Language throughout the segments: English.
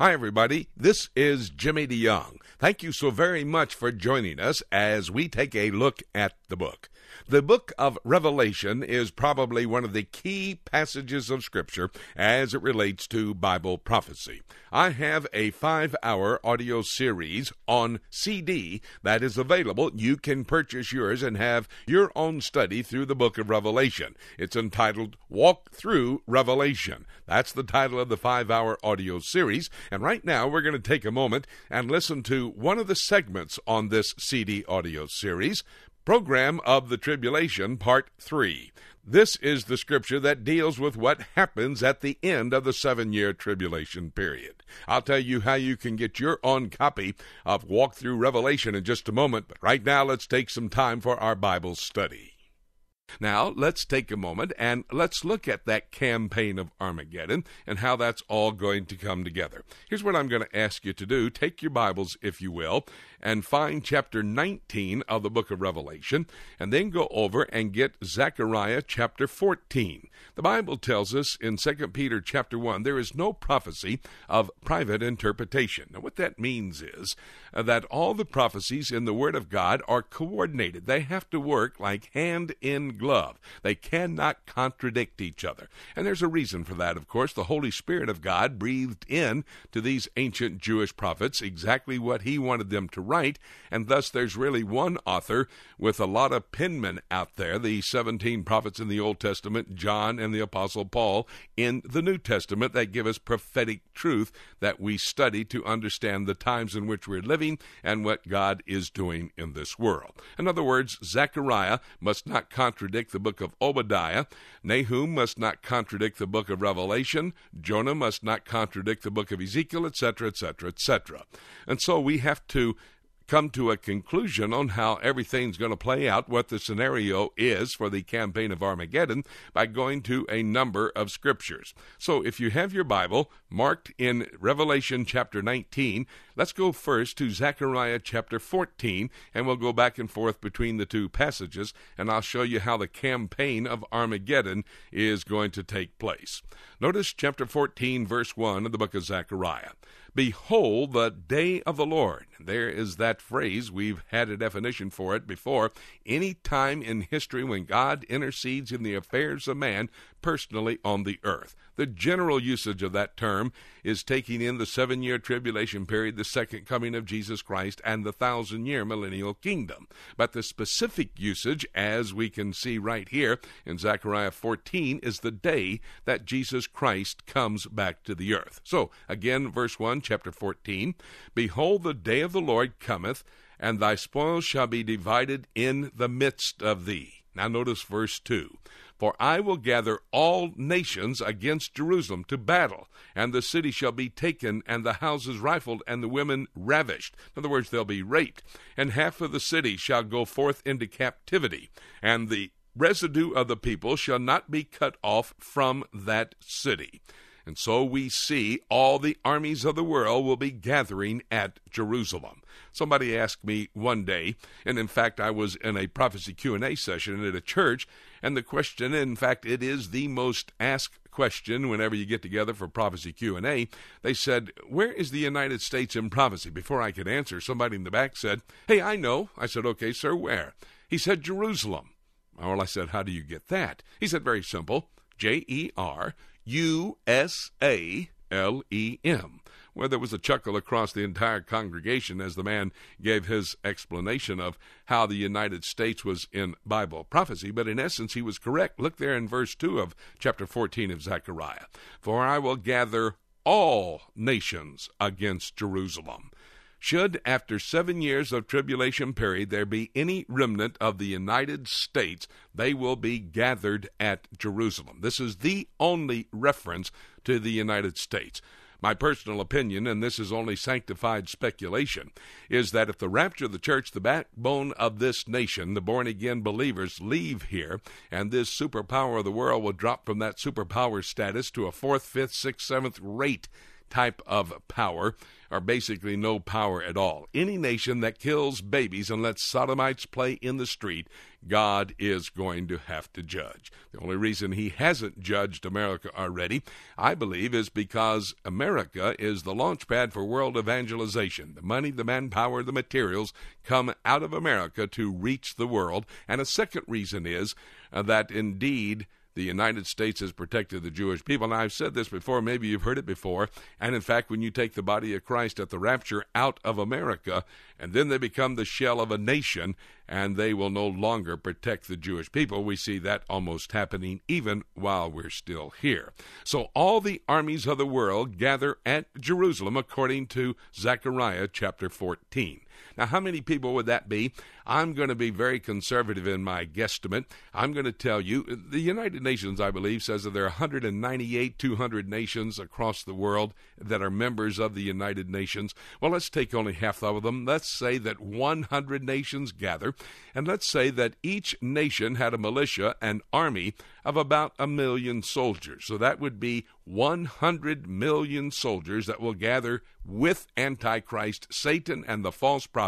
Hi, everybody. This is Jimmy DeYoung. Thank you so very much for joining us as we take a look at the book. The book of Revelation is probably one of the key passages of Scripture as it relates to Bible prophecy. I have a five hour audio series on CD that is available. You can purchase yours and have your own study through the book of Revelation. It's entitled Walk Through Revelation. That's the title of the five hour audio series. And right now, we're going to take a moment and listen to one of the segments on this CD audio series. Program of the Tribulation, Part 3. This is the scripture that deals with what happens at the end of the seven year tribulation period. I'll tell you how you can get your own copy of Walk Through Revelation in just a moment, but right now let's take some time for our Bible study. Now, let's take a moment and let's look at that campaign of Armageddon and how that's all going to come together. Here's what I'm going to ask you to do take your Bibles, if you will, and find chapter 19 of the book of Revelation, and then go over and get Zechariah chapter 14. The Bible tells us in 2 Peter chapter 1 there is no prophecy of private interpretation. Now, what that means is uh, that all the prophecies in the Word of God are coordinated, they have to work like hand in glove. They cannot contradict each other. And there's a reason for that, of course. The Holy Spirit of God breathed in to these ancient Jewish prophets exactly what He wanted them to write, and thus there's really one author with a lot of penmen out there the 17 prophets in the Old Testament, John and the Apostle Paul in the New Testament that give us prophetic truth that we study to understand the times in which we're living and what God is doing in this world. In other words, Zechariah must not contradict the book of Obadiah, Nahum must not contradict the book of Revelation, Jonah must not contradict the book of Ezekiel, etc., etc., etc. And so we have to come to a conclusion on how everything's going to play out, what the scenario is for the campaign of Armageddon, by going to a number of scriptures. So if you have your Bible marked in Revelation chapter 19, let's go first to Zechariah chapter 14, and we'll go back and forth between the two passages, and I'll show you how the campaign of Armageddon is going to take place. Notice chapter 14, verse 1 of the book of Zechariah. Behold the day of the Lord. There is that phrase. We've had a definition for it before. Any time in history when God intercedes in the affairs of man personally on the earth. The general usage of that term is taking in the seven year tribulation period, the second coming of Jesus Christ, and the thousand year millennial kingdom. But the specific usage, as we can see right here in Zechariah 14, is the day that Jesus Christ comes back to the earth. So, again, verse 1, chapter 14 Behold, the day of the Lord cometh, and thy spoils shall be divided in the midst of thee. Now, notice verse 2 for I will gather all nations against Jerusalem to battle, and the city shall be taken, and the houses rifled, and the women ravished. In other words, they'll be raped. And half of the city shall go forth into captivity, and the residue of the people shall not be cut off from that city. And so we see all the armies of the world will be gathering at Jerusalem. Somebody asked me one day, and in fact I was in a prophecy Q&A session at a church, and the question, in fact it is the most asked question whenever you get together for prophecy Q&A, they said, "Where is the United States in prophecy?" Before I could answer, somebody in the back said, "Hey, I know." I said, "Okay, sir, where?" He said, "Jerusalem." Well, I said, "How do you get that?" He said, "Very simple. J E R U S A L E M. Where there was a chuckle across the entire congregation as the man gave his explanation of how the United States was in Bible prophecy, but in essence he was correct. Look there in verse 2 of chapter 14 of Zechariah. For I will gather all nations against Jerusalem. Should, after seven years of tribulation period, there be any remnant of the United States, they will be gathered at Jerusalem. This is the only reference to the United States. My personal opinion, and this is only sanctified speculation, is that if the rapture of the church, the backbone of this nation, the born again believers, leave here, and this superpower of the world will drop from that superpower status to a fourth, fifth, sixth, seventh rate type of power are basically no power at all. Any nation that kills babies and lets sodomites play in the street, God is going to have to judge. The only reason he hasn't judged America already, I believe, is because America is the launchpad for world evangelization. The money, the manpower, the materials come out of America to reach the world. And a second reason is uh, that indeed the United States has protected the Jewish people. And I've said this before, maybe you've heard it before. And in fact, when you take the body of Christ at the rapture out of America, and then they become the shell of a nation, and they will no longer protect the Jewish people, we see that almost happening even while we're still here. So all the armies of the world gather at Jerusalem according to Zechariah chapter 14. Now, how many people would that be? I'm going to be very conservative in my guesstimate. I'm going to tell you the United Nations, I believe, says that there are 198, 200 nations across the world that are members of the United Nations. Well, let's take only half of them. Let's say that 100 nations gather, and let's say that each nation had a militia, an army of about a million soldiers. So that would be 100 million soldiers that will gather with Antichrist, Satan, and the false prophet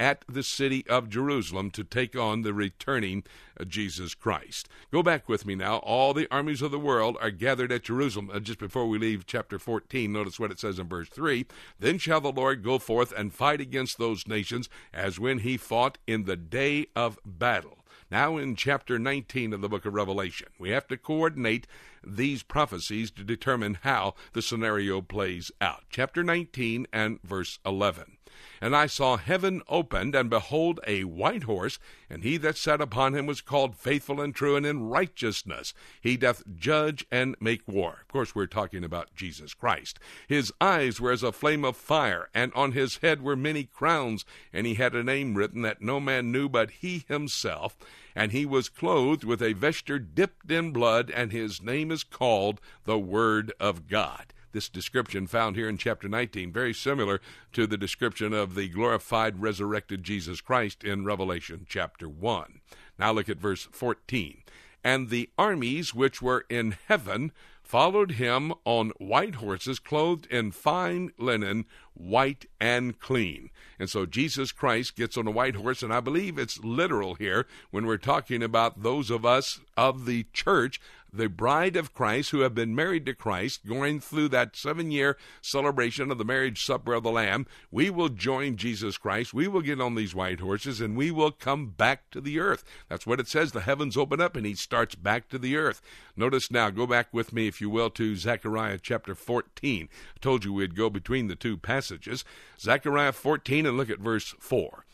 at the city of Jerusalem to take on the returning uh, Jesus Christ. Go back with me now. All the armies of the world are gathered at Jerusalem. Uh, just before we leave chapter 14, notice what it says in verse 3 Then shall the Lord go forth and fight against those nations as when he fought in the day of battle. Now, in chapter 19 of the book of Revelation, we have to coordinate these prophecies to determine how the scenario plays out. Chapter 19 and verse 11. And I saw heaven opened, and behold, a white horse, and he that sat upon him was called faithful and true, and in righteousness he doth judge and make war. Of course, we're talking about Jesus Christ. His eyes were as a flame of fire, and on his head were many crowns, and he had a name written that no man knew but he himself. And he was clothed with a vesture dipped in blood, and his name is called the Word of God this description found here in chapter 19, very similar to the description of the glorified, resurrected Jesus Christ in Revelation chapter 1. Now look at verse 14. And the armies which were in heaven followed him on white horses, clothed in fine linen, white and clean. And so Jesus Christ gets on a white horse, and I believe it's literal here when we're talking about those of us of the church the bride of Christ who have been married to Christ, going through that seven year celebration of the marriage supper of the Lamb, we will join Jesus Christ. We will get on these white horses and we will come back to the earth. That's what it says. The heavens open up and he starts back to the earth. Notice now, go back with me, if you will, to Zechariah chapter 14. I told you we'd go between the two passages. Zechariah 14 and look at verse 4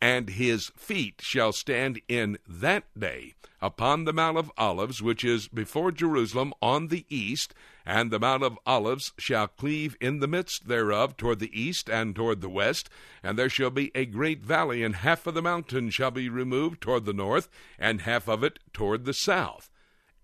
and his feet shall stand in that day upon the Mount of Olives, which is before Jerusalem on the east, and the Mount of Olives shall cleave in the midst thereof toward the east and toward the west, and there shall be a great valley, and half of the mountain shall be removed toward the north, and half of it toward the south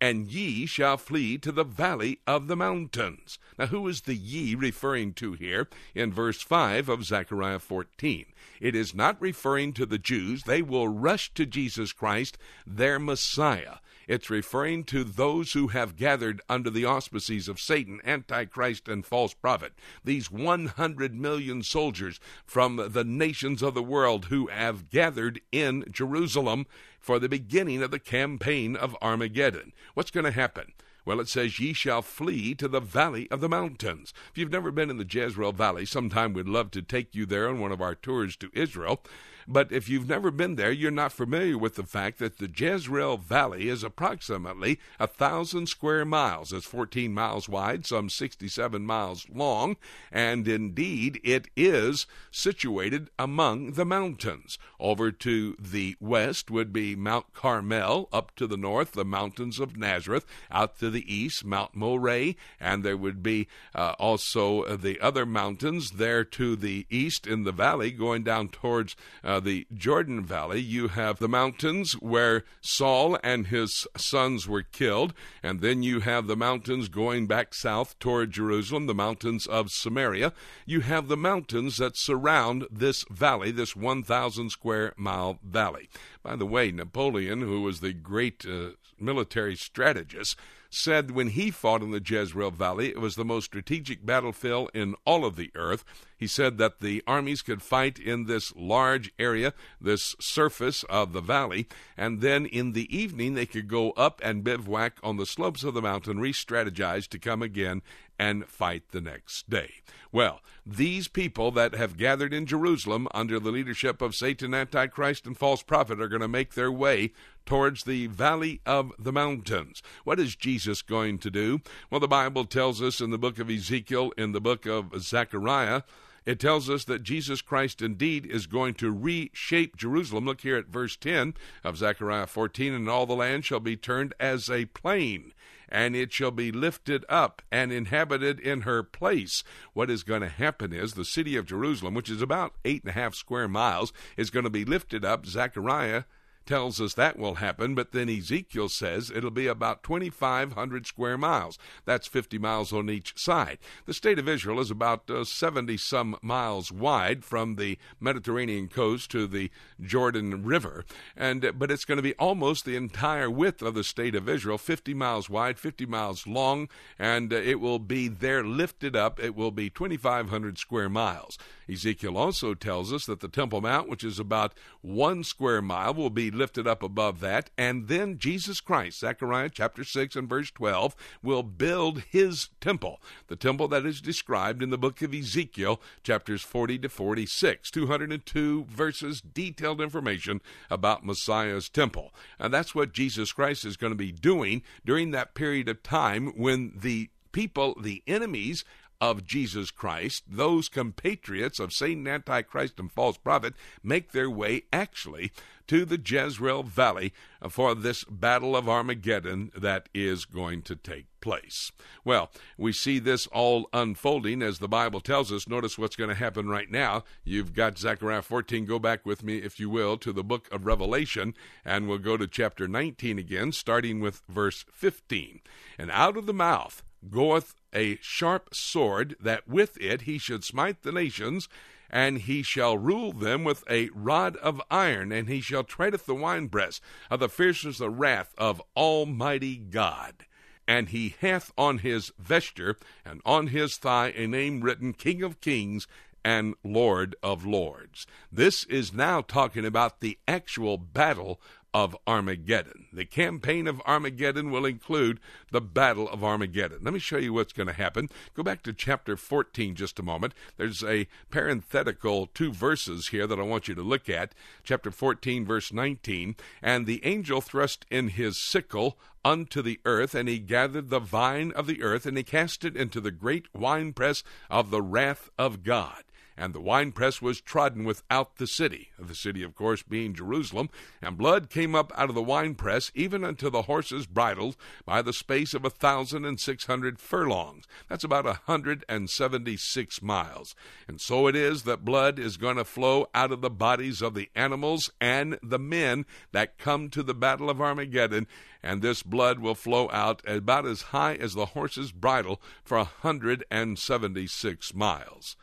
and ye shall flee to the valley of the mountains. Now, who is the ye referring to here in verse 5 of Zechariah 14? It is not referring to the Jews. They will rush to Jesus Christ, their Messiah. It's referring to those who have gathered under the auspices of Satan, Antichrist, and false prophet. These 100 million soldiers from the nations of the world who have gathered in Jerusalem for the beginning of the campaign of Armageddon. What's going to happen? Well, it says, Ye shall flee to the valley of the mountains. If you've never been in the Jezreel Valley, sometime we'd love to take you there on one of our tours to Israel. But if you've never been there, you're not familiar with the fact that the Jezreel Valley is approximately a thousand square miles. It's 14 miles wide, some 67 miles long, and indeed it is situated among the mountains. Over to the west would be Mount Carmel, up to the north, the mountains of Nazareth, out to the east, Mount Moreh, and there would be uh, also the other mountains there to the east in the valley, going down towards uh, the Jordan Valley, you have the mountains where Saul and his sons were killed, and then you have the mountains going back south toward Jerusalem, the mountains of Samaria. You have the mountains that surround this valley, this 1,000 square mile valley. By the way, Napoleon, who was the great uh, military strategist, said when he fought in the Jezreel Valley, it was the most strategic battlefield in all of the earth. He said that the armies could fight in this large area, this surface of the valley, and then in the evening they could go up and bivouac on the slopes of the mountain, re strategize to come again and fight the next day. Well, these people that have gathered in Jerusalem under the leadership of Satan, Antichrist, and false prophet are going to make their way towards the valley of the mountains. What is Jesus going to do? Well, the Bible tells us in the book of Ezekiel, in the book of Zechariah, it tells us that Jesus Christ indeed is going to reshape Jerusalem. Look here at verse 10 of Zechariah 14 and all the land shall be turned as a plain and it shall be lifted up and inhabited in her place. What is going to happen is the city of Jerusalem, which is about eight and a half square miles, is going to be lifted up. Zechariah tells us that will happen, but then Ezekiel says it'll be about 2,500 square miles. That's 50 miles on each side. The state of Israel is about 70 uh, some miles wide from the Mediterranean coast to the Jordan River, and uh, but it's going to be almost the entire width of the state of Israel, 50 miles wide, 50 miles long, and uh, it will be there lifted up. It will be 2,500 square miles. Ezekiel also tells us that the Temple Mount, which is about one square mile, will be lifted up above that, and then Jesus Christ, Zechariah chapter 6 and verse 12, will build his temple, the temple that is described in the book of Ezekiel, chapters 40 to 46, 202 verses, detailed information about Messiah's temple. And that's what Jesus Christ is going to be doing during that period of time when the people, the enemies of Jesus Christ, those compatriots of Satan, Antichrist, and false prophet, make their way actually to the Jezreel Valley for this battle of Armageddon that is going to take place. Well, we see this all unfolding as the Bible tells us. Notice what's going to happen right now. You've got Zechariah 14. Go back with me, if you will, to the book of Revelation, and we'll go to chapter 19 again, starting with verse 15. And out of the mouth goeth a sharp sword, that with it he should smite the nations, and he shall rule them with a rod of iron, and he shall treadeth the winepress of the fierceness of wrath of Almighty God. And he hath on his vesture and on his thigh a name written King of Kings and Lord of Lords. This is now talking about the actual battle of Armageddon. The campaign of Armageddon will include the Battle of Armageddon. Let me show you what's going to happen. Go back to chapter 14 just a moment. There's a parenthetical two verses here that I want you to look at. Chapter 14, verse 19. And the angel thrust in his sickle unto the earth, and he gathered the vine of the earth, and he cast it into the great winepress of the wrath of God and the winepress was trodden without the city, the city, of course, being Jerusalem, and blood came up out of the winepress, even unto the horses' bridles, by the space of a thousand and six hundred furlongs. That's about a hundred and seventy six miles. And so it is that blood is going to flow out of the bodies of the animals and the men that come to the battle of Armageddon, and this blood will flow out about as high as the horse's bridle for a hundred and seventy six miles.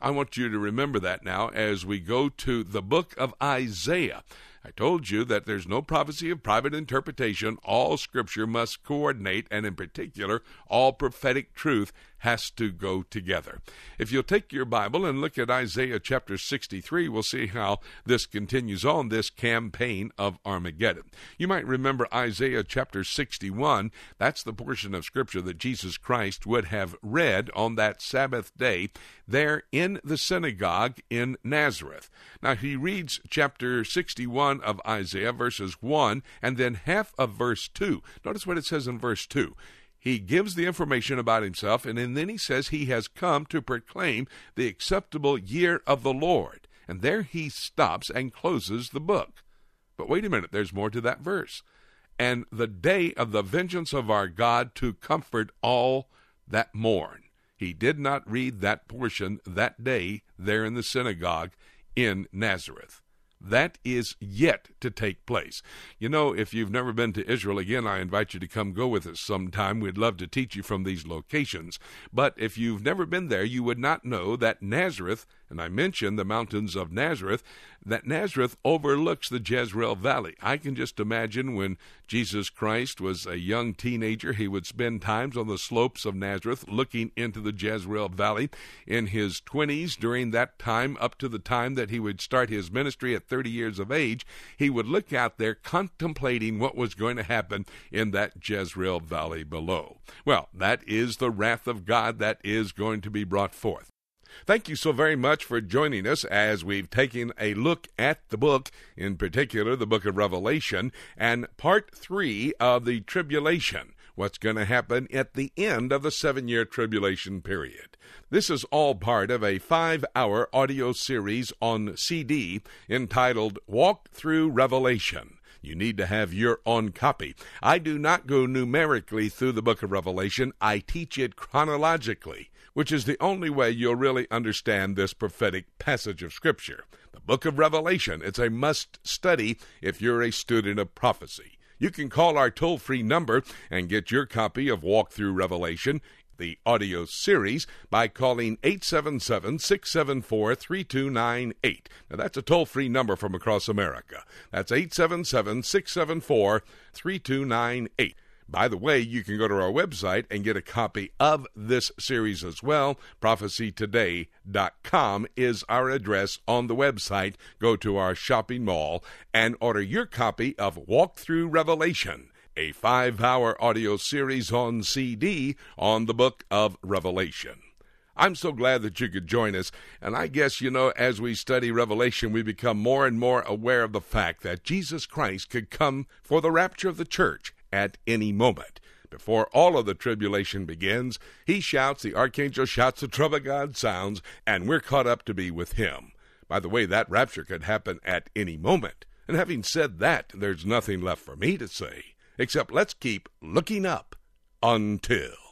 I want you to remember that now as we go to the book of Isaiah. I told you that there's no prophecy of private interpretation. All scripture must coordinate, and in particular, all prophetic truth has to go together. If you'll take your Bible and look at Isaiah chapter 63, we'll see how this continues on this campaign of Armageddon. You might remember Isaiah chapter 61. That's the portion of Scripture that Jesus Christ would have read on that Sabbath day there in the synagogue in Nazareth. Now, he reads chapter 61 of Isaiah, verses 1, and then half of verse 2. Notice what it says in verse 2 he gives the information about himself, and then he says he has come to proclaim the acceptable year of the Lord. And there he stops and closes the book. But wait a minute, there's more to that verse. And the day of the vengeance of our God to comfort all that mourn. He did not read that portion that day there in the synagogue in Nazareth. That is yet to take place. You know, if you've never been to Israel, again, I invite you to come go with us sometime. We'd love to teach you from these locations. But if you've never been there, you would not know that Nazareth, and I mentioned the mountains of Nazareth, that Nazareth overlooks the Jezreel Valley. I can just imagine when Jesus Christ was a young teenager. He would spend times on the slopes of Nazareth looking into the Jezreel Valley in his 20s. During that time, up to the time that he would start his ministry at 30 years of age, he would look out there contemplating what was going to happen in that Jezreel Valley below. Well, that is the wrath of God that is going to be brought forth. Thank you so very much for joining us as we've taken a look at the book, in particular the book of Revelation, and part three of the tribulation. What's going to happen at the end of the seven year tribulation period. This is all part of a five hour audio series on CD entitled Walk Through Revelation. You need to have your own copy. I do not go numerically through the book of Revelation, I teach it chronologically which is the only way you'll really understand this prophetic passage of Scripture. The book of Revelation, it's a must study if you're a student of prophecy. You can call our toll free number and get your copy of Walk Through Revelation, the audio series, by calling 877 674 3298. Now, that's a toll free number from across America. That's 877 674 3298. By the way, you can go to our website and get a copy of this series as well. ProphecyToday.com is our address on the website. Go to our shopping mall and order your copy of Walk Through Revelation, a five hour audio series on CD on the book of Revelation. I'm so glad that you could join us. And I guess, you know, as we study Revelation, we become more and more aware of the fact that Jesus Christ could come for the rapture of the church at any moment. Before all of the tribulation begins, he shouts, the archangel shouts, the trumpet God sounds, and we're caught up to be with him. By the way, that rapture could happen at any moment. And having said that, there's nothing left for me to say, except let's keep looking up until.